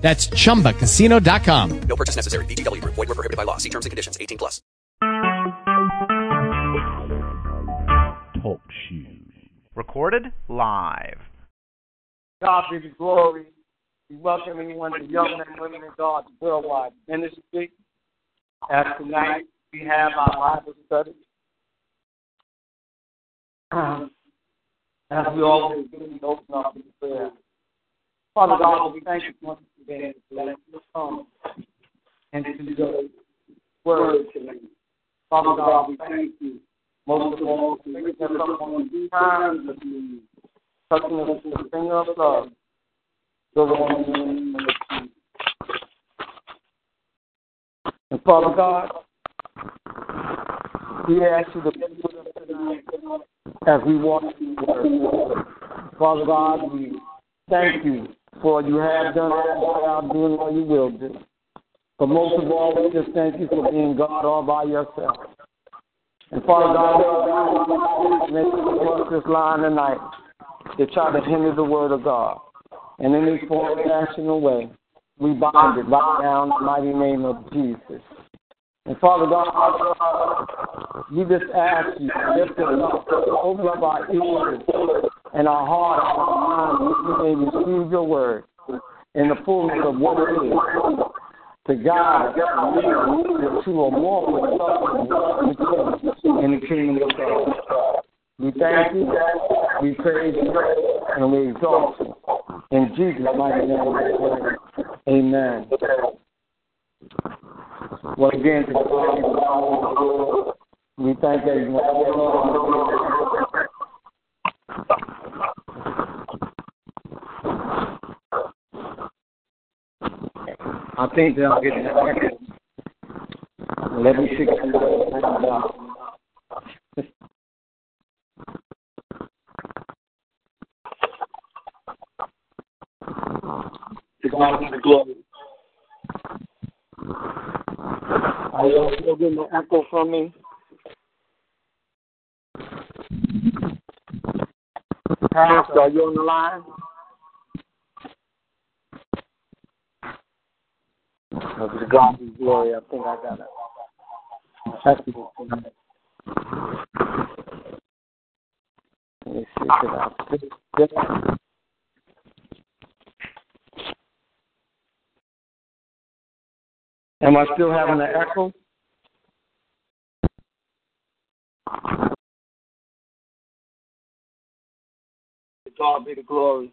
That's chumbacasino.com. No purchase necessary. VGW Group. Void were prohibited by law. See terms and conditions. 18 plus. Talk shoes. Recorded live. God be the glory. We welcome anyone to Young Men and Women in God Worldwide Ministry. As tonight we have our Bible study. Um, as we always do, we open up with prayer. Father God, we thank you once us come and to your word tonight. Father God, we thank you most of all for making us on the times of touching us with the finger of love. The name of Jesus. And Father God, we ask you to be with us tonight as we walk through the word. Father God, we thank you for you have done all are doing all you will do. But most of all, we just thank you for being God all by yourself. And Father God, make us this line tonight to try to hinder the word of God. And in this form, national way, we bind it right now in the mighty name of Jesus. And Father God, we just ask you, us up, open up our ears and our heart our mind, that we may receive your word in the fullness of what it is. To God, that you are more in the kingdom of God. We thank you, we praise you, and we exalt you. In Jesus' mighty name. Amen. Well, again, to God, we thank everyone. I think they'll get that. Let me the glory. Are you all still getting the echo from me? Pastor, are you on the line? To God be glory. I think I got it. The Let me see. Can I fix that? Am I still having an echo? God be the glory.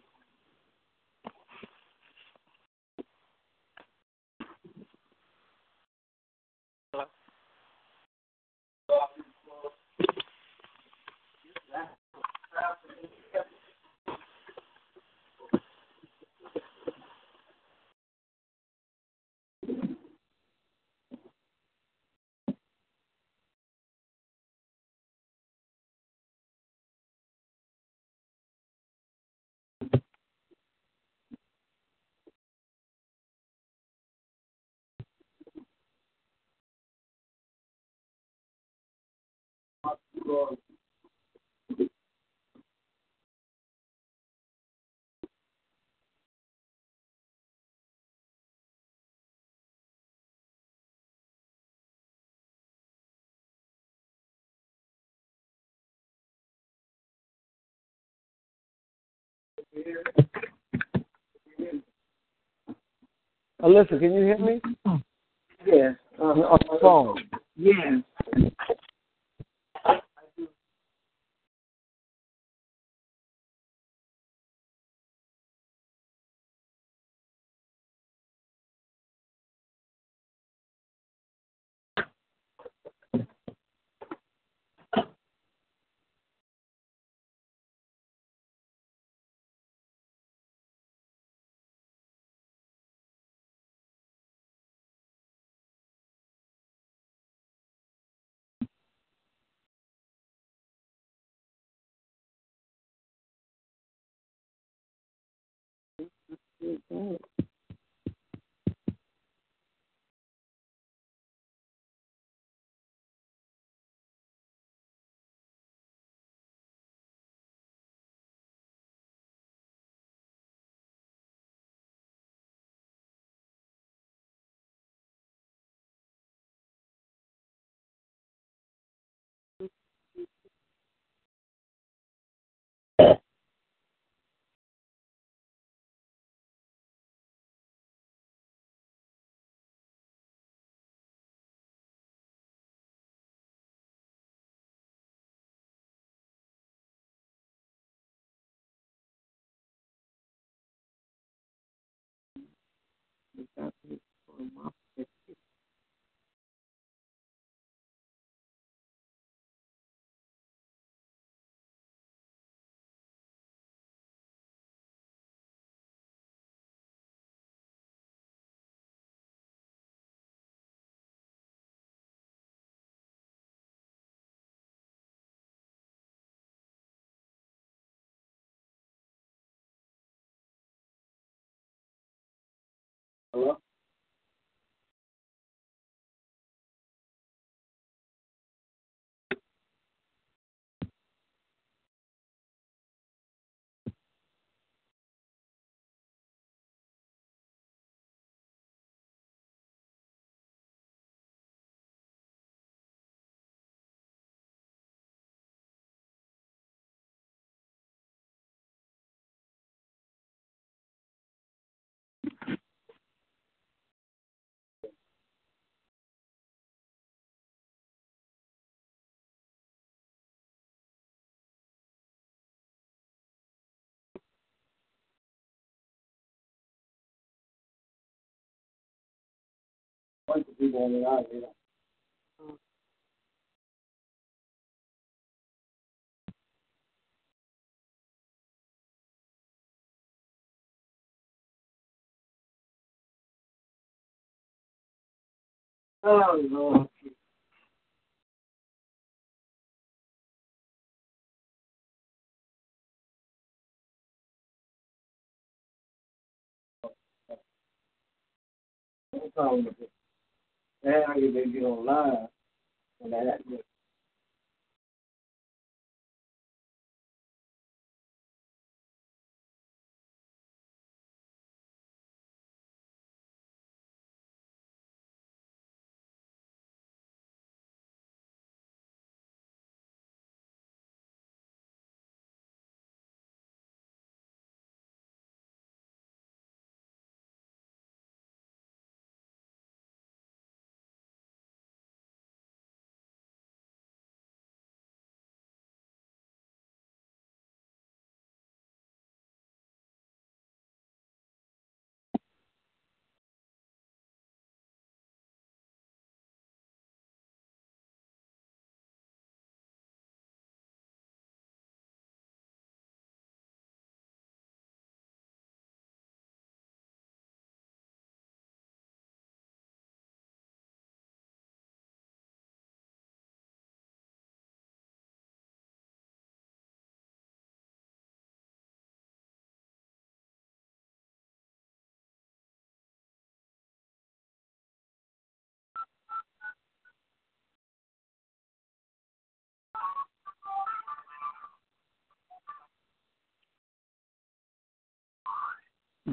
Alyssa, can you hear me? Yes. On, on the phone. Yes. Mm-hmm. Mm-hmm. Hello? People on the out here. Oh, Lord. No problem with it. Now can get online and that.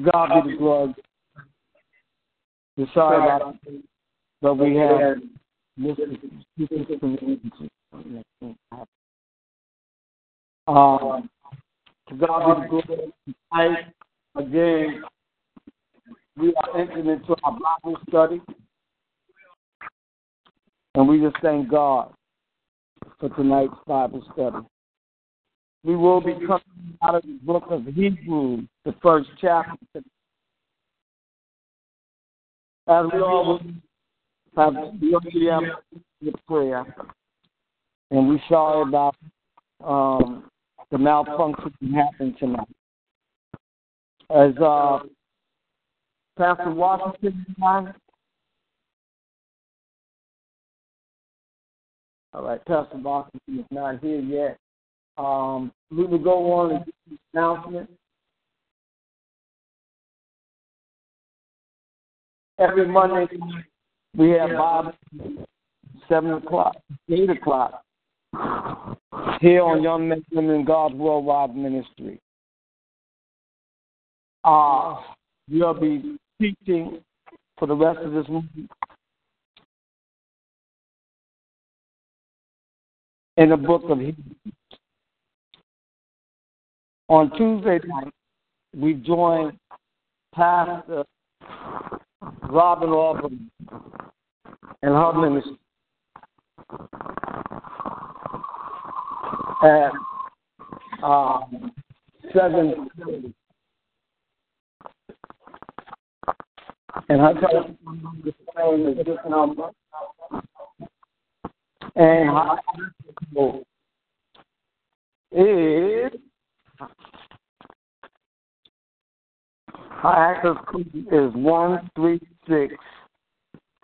God be the glory. We're sorry about it, but we had um, to God be the glory. Tonight, again, we are entering into our Bible study, and we just thank God for tonight's Bible study. We will be coming out of the book of Hebrews, the first chapter. As we always have the with prayer, and we sorry about um, the malfunction that happened tonight. As uh, Pastor Washington tonight. All right, Pastor Washington is not here yet. Um, we will go on and do the announcement. every Monday we have Bob seven o'clock, eight o'clock here on Young Men and God's Worldwide Ministry. Uh, we'll be teaching for the rest of this week in the book of Hebrews. On Tuesday night, we joined Pastor Robin Auburn and her ministry at um, seven and her telephone number is this number and her is her access code is one three six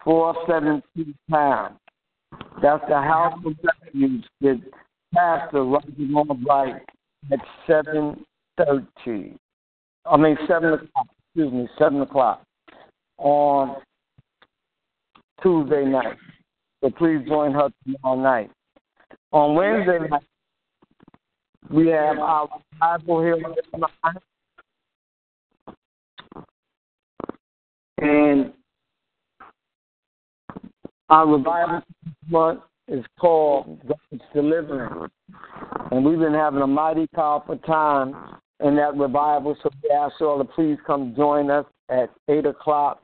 four seven two pounds. That's the house of refuge with Pastor Roger Albright at seven thirty. I mean seven o'clock. Excuse me, seven o'clock on Tuesday night. So please join her tomorrow night. On Wednesday night, we have our And our revival month is called God's Deliverance. And we've been having a mighty powerful time in that revival. So we ask you all to please come join us at 8 o'clock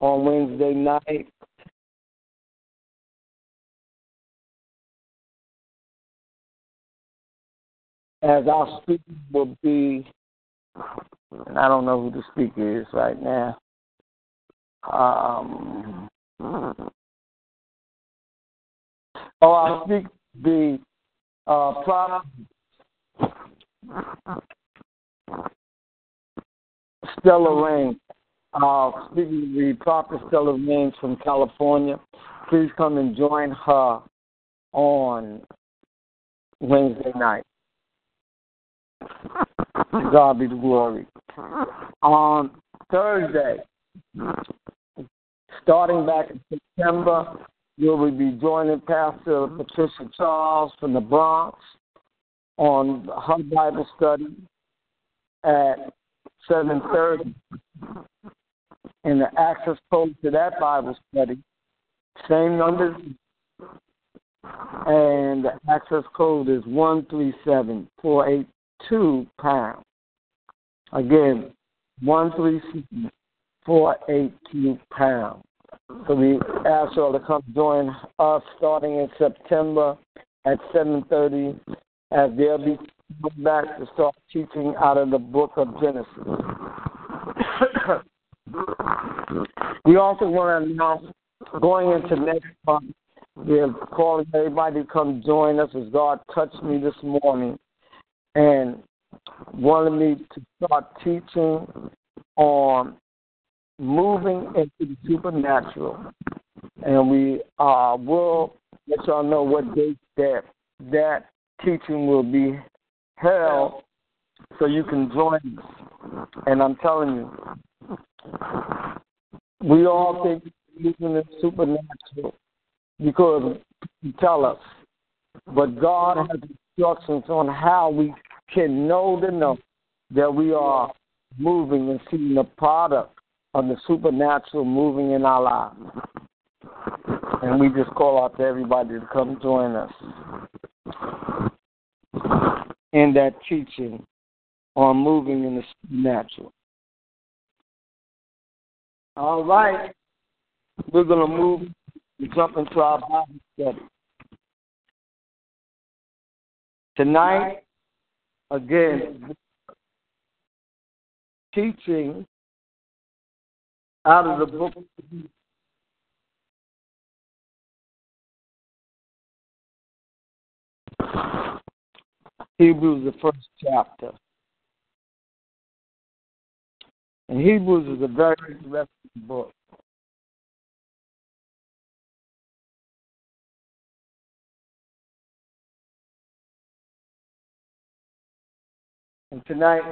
on Wednesday night. As our speaker will be, and I don't know who the speaker is right now. Um, oh, I'll speak the uh, Stella Rain. Uh, speaking the prophet Stella Rain from California. Please come and join her on Wednesday night. God be the glory. On Thursday, starting back in September, you will be joining Pastor Patricia Charles from the Bronx on her Bible study at 7.30. And the access code to that Bible study, same numbers, and the access code is 137482 pound. Again, 137482 pound. So we ask you all to come join us starting in September at 7.30 as they'll be back to start teaching out of the book of Genesis. we also want to announce going into next month, we're calling everybody to come join us as God touched me this morning and wanted me to start teaching on moving into the supernatural. And we uh, will let y'all know what date that that teaching will be held so you can join us. And I'm telling you, we all think moving is supernatural because you tell us. But God has instructions on how we can know to know that we are moving and seeing the product of the supernatural moving in our lives. And we just call out to everybody to come join us in that teaching on moving in the supernatural. All right. We're going to move and jump into our Bible study. Tonight, again, teaching out of the book Hebrews, the first chapter. And Hebrews is a very interesting book. And tonight,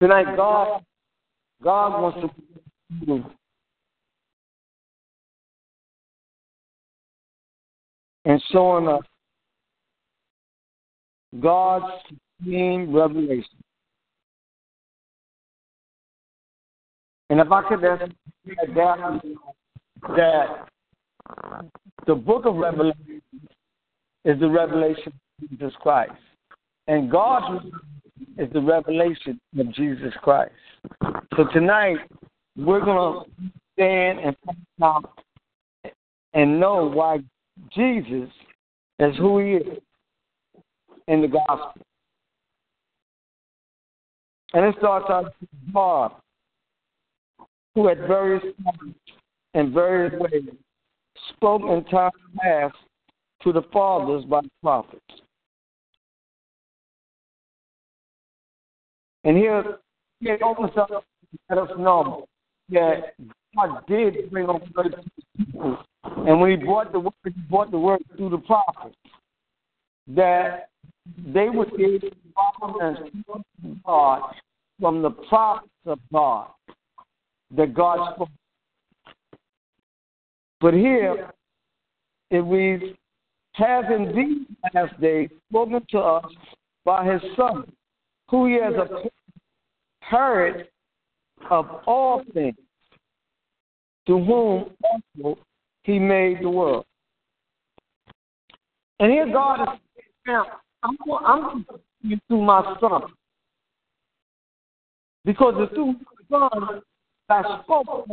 tonight God God wants to and showing us God's supreme revelation. And if I could just that, that the book of Revelation is the revelation Jesus Christ. And God's is the revelation of Jesus Christ. So tonight, we're going to stand and find out and know why Jesus is who he is in the gospel. And it starts out with God, who at various times and various ways spoke in time past to the fathers by the prophets. And here, it opens up to let us know that God did bring on great people. And when he brought the word, he brought the word through the prophets. That they would be and God from the prophets of God. That God spoke. But here it reads, has indeed last day spoken to us by his son, who he has heard of all things, to whom also he made the world. And here God is now, I'm, I'm you through my son. Because it's through my son that spoke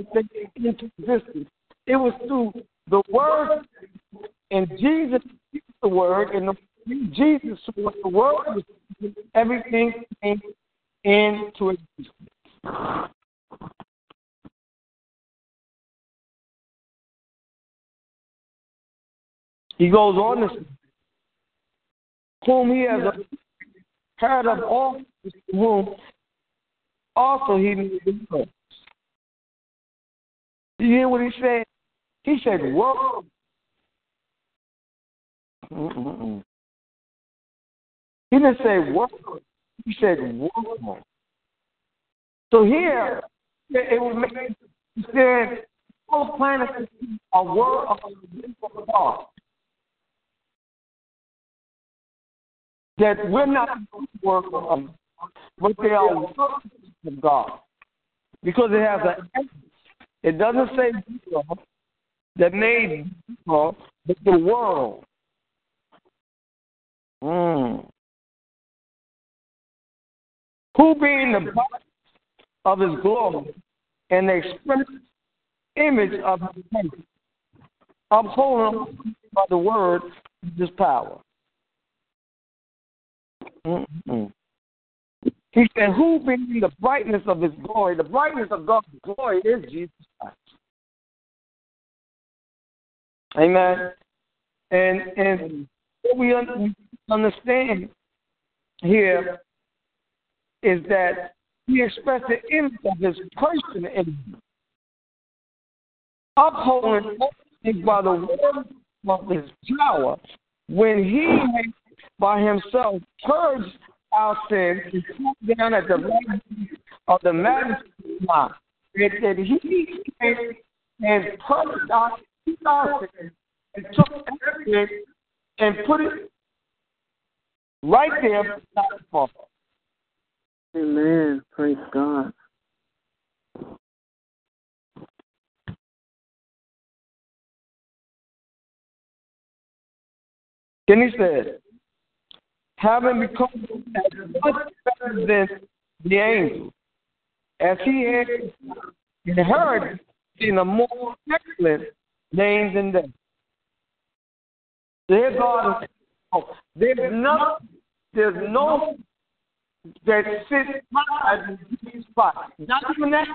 into existence. It was through the word, and Jesus is the word, and the, Jesus was the word, everything came into existence. He goes on to say, whom he has heard of all, whom also he made the world. You hear what he said? He said, world. Mm-mm-mm. He didn't say world. He said world. So here, it would make he said, all planets are word of God. that we're not work of, God, but they are works of God. Because it has an it doesn't say that made people, but the world. Mm. Who being the body of his glory and the express image of his face, upholding by the word of his power. Mm-mm. He said, Who being the brightness of his glory? The brightness of God's glory is Jesus Christ. Amen. And and we understand here is that he expressed the image of his person in upholding by the word of his power. When he by himself purged our sins and sat down at the right of the majesty of It that he came and purged our sins and took everything and put it right there the Father. Amen. Praise God. Then he said, having become as much better than the angels, as he had inherited in a more excellent name than them. Their God is there's no there's no that sits in Jesus Christ. Not even that.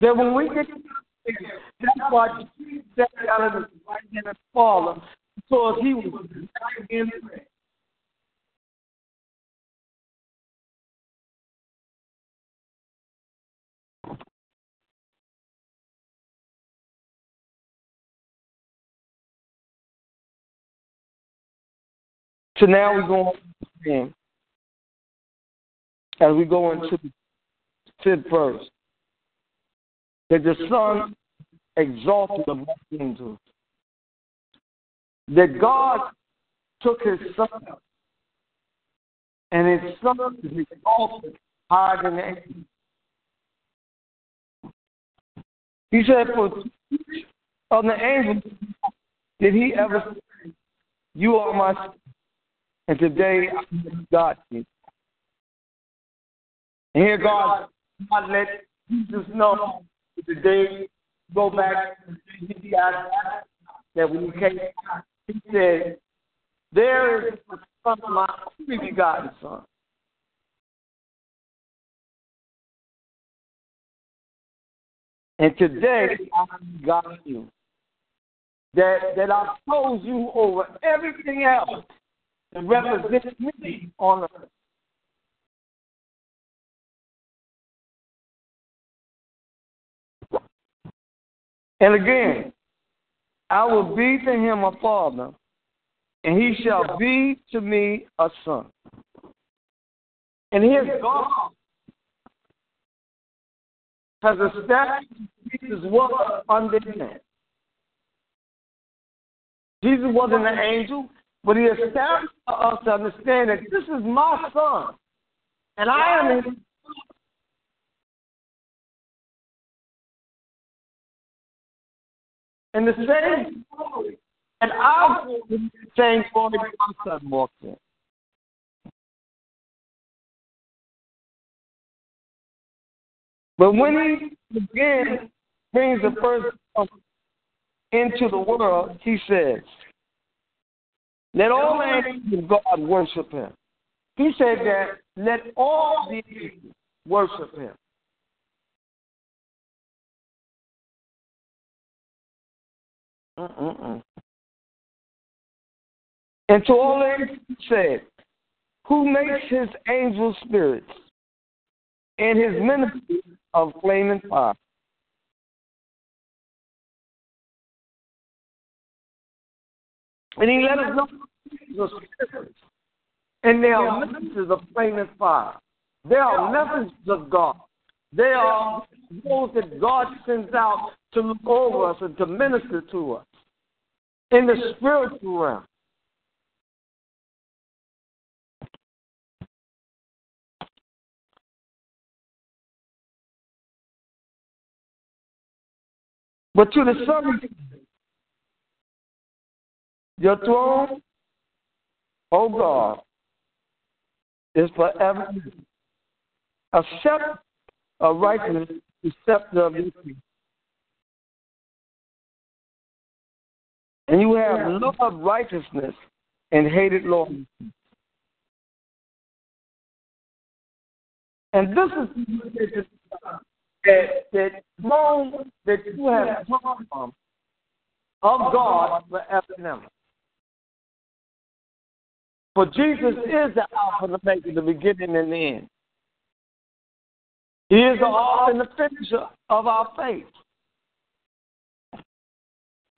That when we get that's why Jesus sat down in the right hand of Father, because he was right in prayer. So now we go saying as we go into the fifth verse that the Son exalted among angels. That God took his Son and his Son is exalted higher than the angels. He said, For of the angels did he ever say, You are my son, and today I got you. And here God, God let Jesus know today go back that when he came, he said, There is the son my only begotten son. And today I got you. That that I chose you over everything else that represents me on earth. And again, I will be to him a father, and he shall be to me a son. And here God has established Jesus was under him. Jesus wasn't an angel, but he established us to understand that this is my son, and I am his And the same story. And I'll go the same story my son walks in. But when he again brings the first into the world, he says, Let all angels of God worship him. He said that let all the angels worship him. Mm-mm-mm. And to all angels he said, Who makes his angel spirits and his ministers of flaming fire? And he let us know the spirits, and they are ministers of flaming fire. They are messengers of God. They are those that God sends out to look over us and to minister to us in the spiritual realm. But to the Son, your throne, O God, is forever. A scepter of righteousness, the scepter of your. And you have loved righteousness and hated lawlessness. And this is that that throne that you have come from of God forever and ever. For Jesus is the Alpha and Omega, the beginning and the end. He is the author and the finisher of our faith.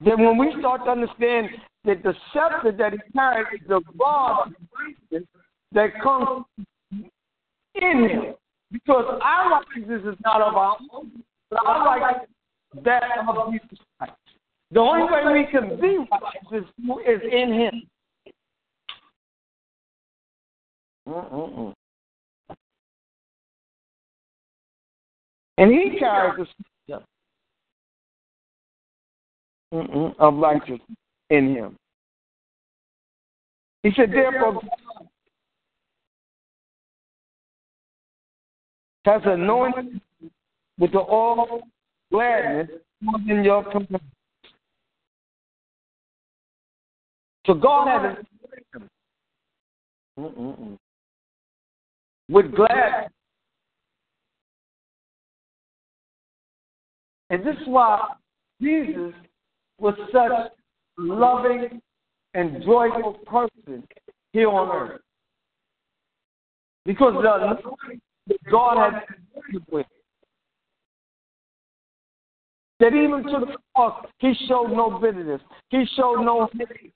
Then when we start to understand that the scepter that he carries is the rod that comes in him. Because our righteousness is not of our own, but our righteousness that of Jesus Christ. The only way we can be righteous is in him. Mm-mm-mm. And he carries the scepter of righteousness in him. He said, therefore, has anointed with the all gladness in your company. So God has anointed with gladness. And this is why Jesus was such loving and joyful person here on earth. Because the God has with. That even to the cross, he showed no bitterness. He showed no hate.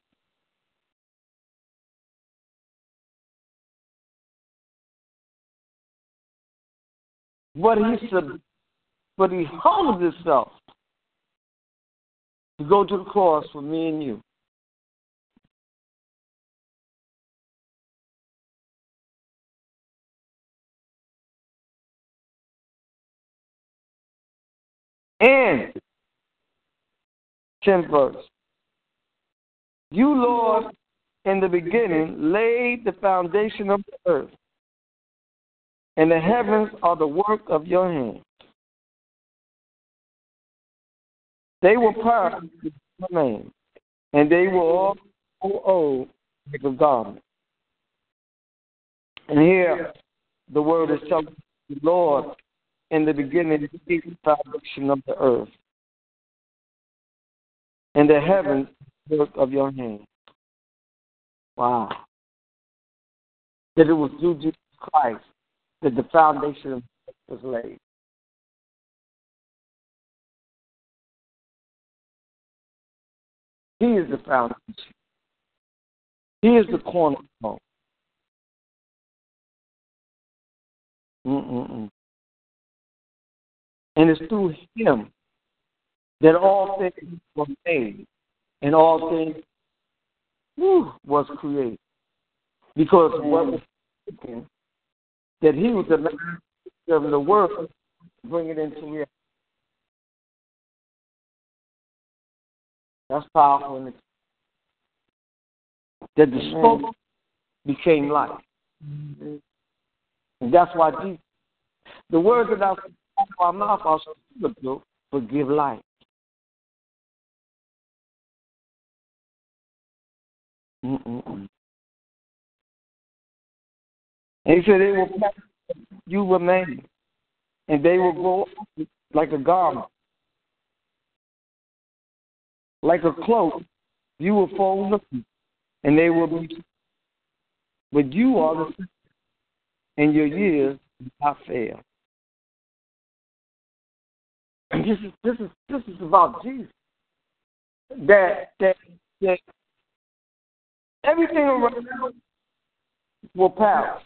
But he sub, but he humbled himself to go to the cross for me and you. And, 10th verse. You, Lord, in the beginning laid the foundation of the earth, and the heavens are the work of your hands. They will pass the name, and they will all old like garment. And here the word is telling the Lord in the beginning the foundation of the earth and the heavens work of your hand. Wow. That it was through Jesus Christ that the foundation of was laid. He is the foundation. He is the cornerstone. Mm-mm-mm. And it's through him that all things were made and all things whew, was created. Because what was thinking that he was the master of the world to bring it into reality. That's powerful. And that the spoke became life. And that's why Jesus, the words that I our mouth are spiritual, but give life. Mm-mm-mm. And he said, they will you remain, and they will go like a garment, like a cloak. You will fold them, and they will be. But you are the and your years not fail. And this is this is this is about Jesus. That that that everything around will pass,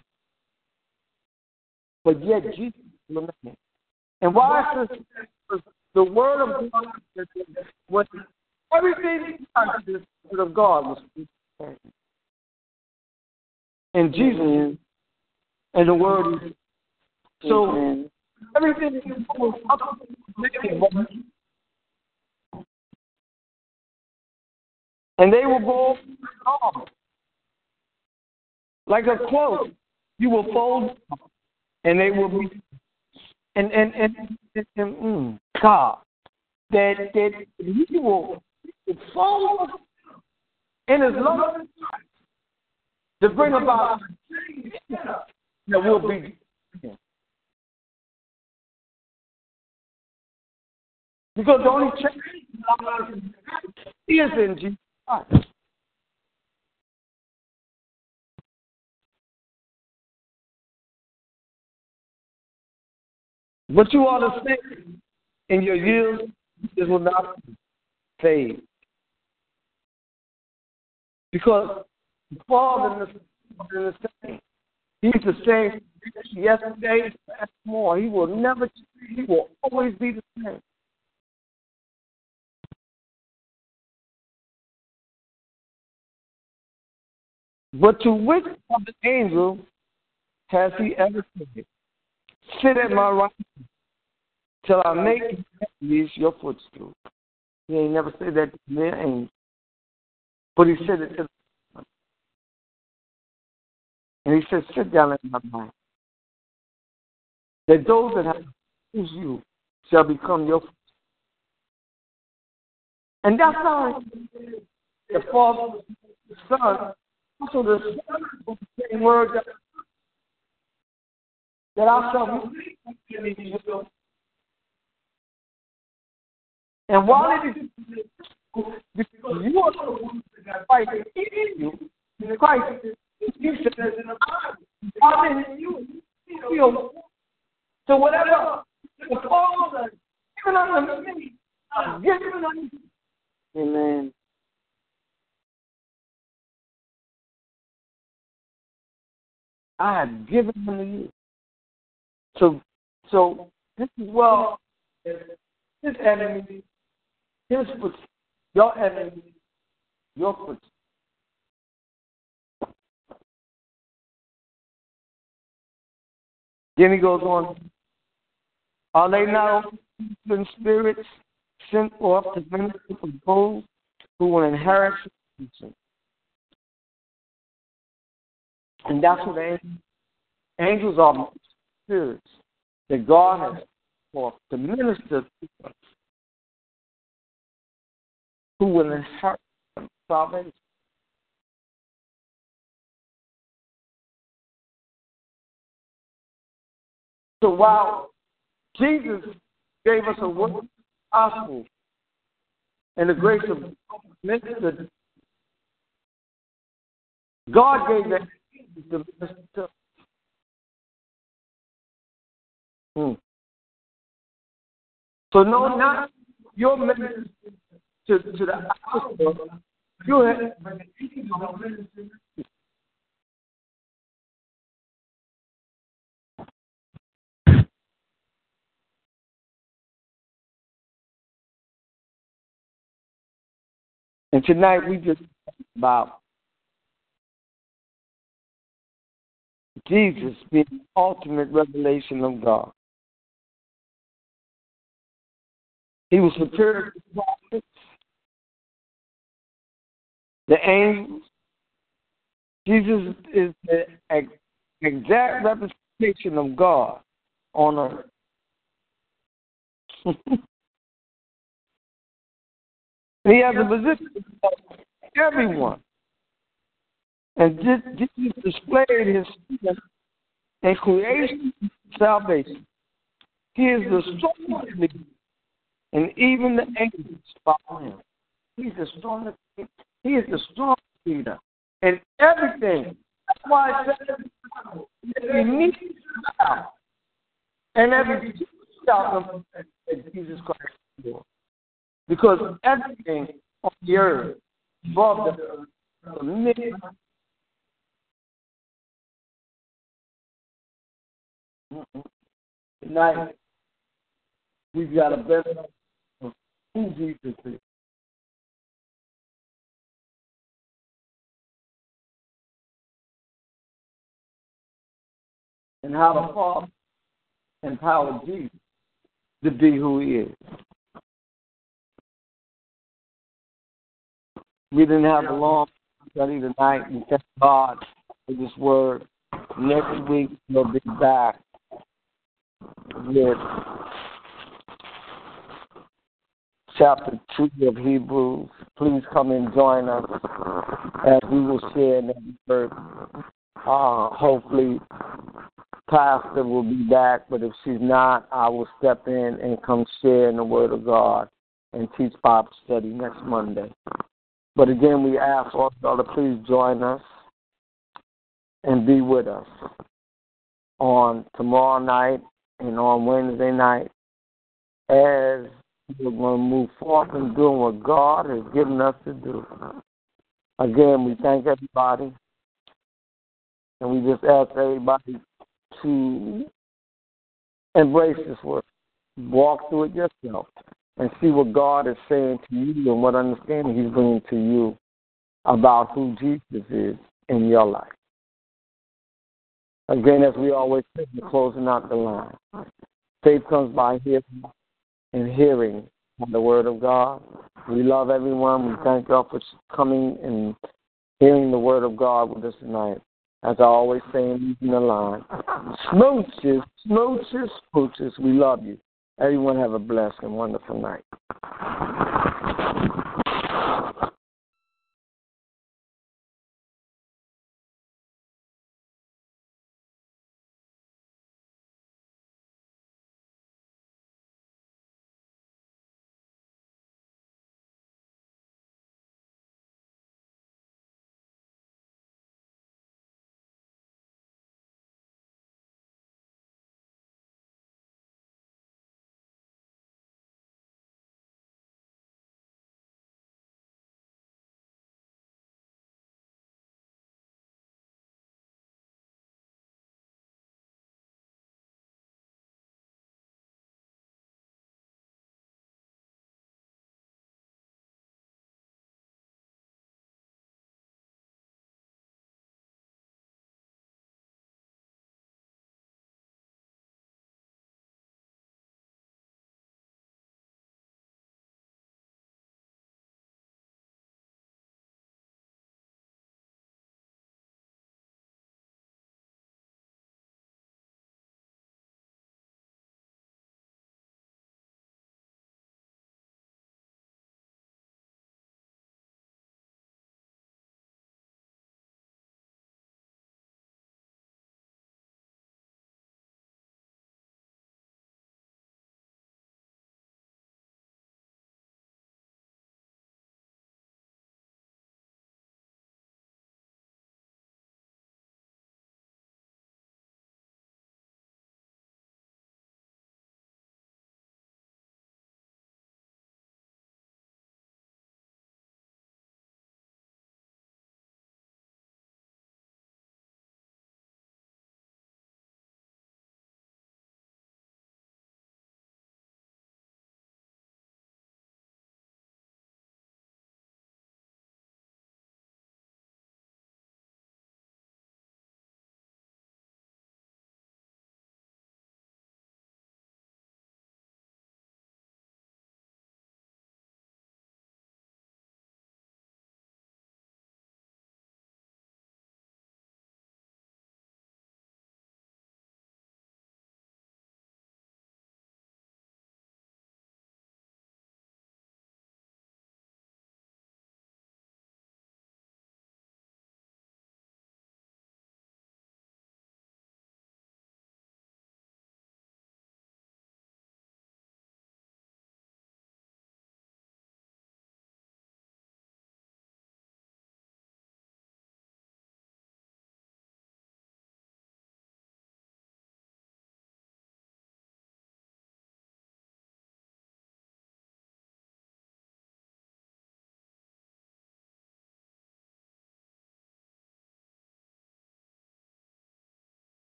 but yet Jesus remains. And why is? The word of God was everything the word of God was and Jesus and the word so everything is up and they will go off like a cloak. You will fold, and they will be, and and and, and, and mm, God, that that He will fold in His love to bring about that will be Because the only change is in Jesus Christ. What you ought to say in your years, it will not fade. Because the Father is the same. He's the same yesterday, and more. He will never change. He will always be the same. But to which of the angels has he ever said, Sit at my right till I make these your footstool? He ain't never said that to the angel. But he said it to the And he said, Sit down at my right. That those that have used you shall become your footstool. And that's how the Father, the Son, also the same word that, that I shall and while it is because you are the one that Christ in you, Christ you says I'm in you, feel so whatever the Father given unto me, given unto you. Amen. I have given unto you. So, So this is well his enemy, his your enemy, your foot. Then he goes on. Are they not in spirits sent forth to minister for those who will inherit salvation? And that's what angels, angels are spirits that God has forth to minister to us who will inherit salvation. So while Jesus gave us a word gospel and the grace of minister, God gave that to minister. Hmm. So no, not your minister to, to the. You have And tonight we just about Jesus being the ultimate revelation of God. He was superior to the prophets, the angels. Jesus is the exact representation of God on earth. he has a position for everyone. And Jesus displayed his in creation and salvation. He is the leader, and even the angels follow him. He's the strongest. He is the strongest leader in everything. That's why it says knee bow and every shout of Jesus Christ is Lord. Because everything on the earth, above the earth, the Tonight, we've got a better of who Jesus is. And how the Father empowered Jesus to be who he is. We didn't have a long study tonight. We thank God for this word. Next week, we'll be back with chapter 2 of Hebrews. Please come and join us as we will share in every word. Uh, hopefully, Pastor will be back, but if she's not, I will step in and come share in the Word of God and teach Bible study next Monday. But again, we ask all you to please join us and be with us on tomorrow night and on Wednesday night as we're going to move forth in doing what God has given us to do. Again, we thank everybody, and we just ask everybody to embrace this work, walk through it yourself, and see what God is saying to you and what understanding He's bringing to you about who Jesus is in your life. Again, as we always say, we're closing out the line. Faith comes by hearing and hearing the Word of God. We love everyone. We thank y'all for coming and hearing the Word of God with us tonight. As I always say in the line, smooches, smooches, smooches. We love you. Everyone have a blessed and wonderful night.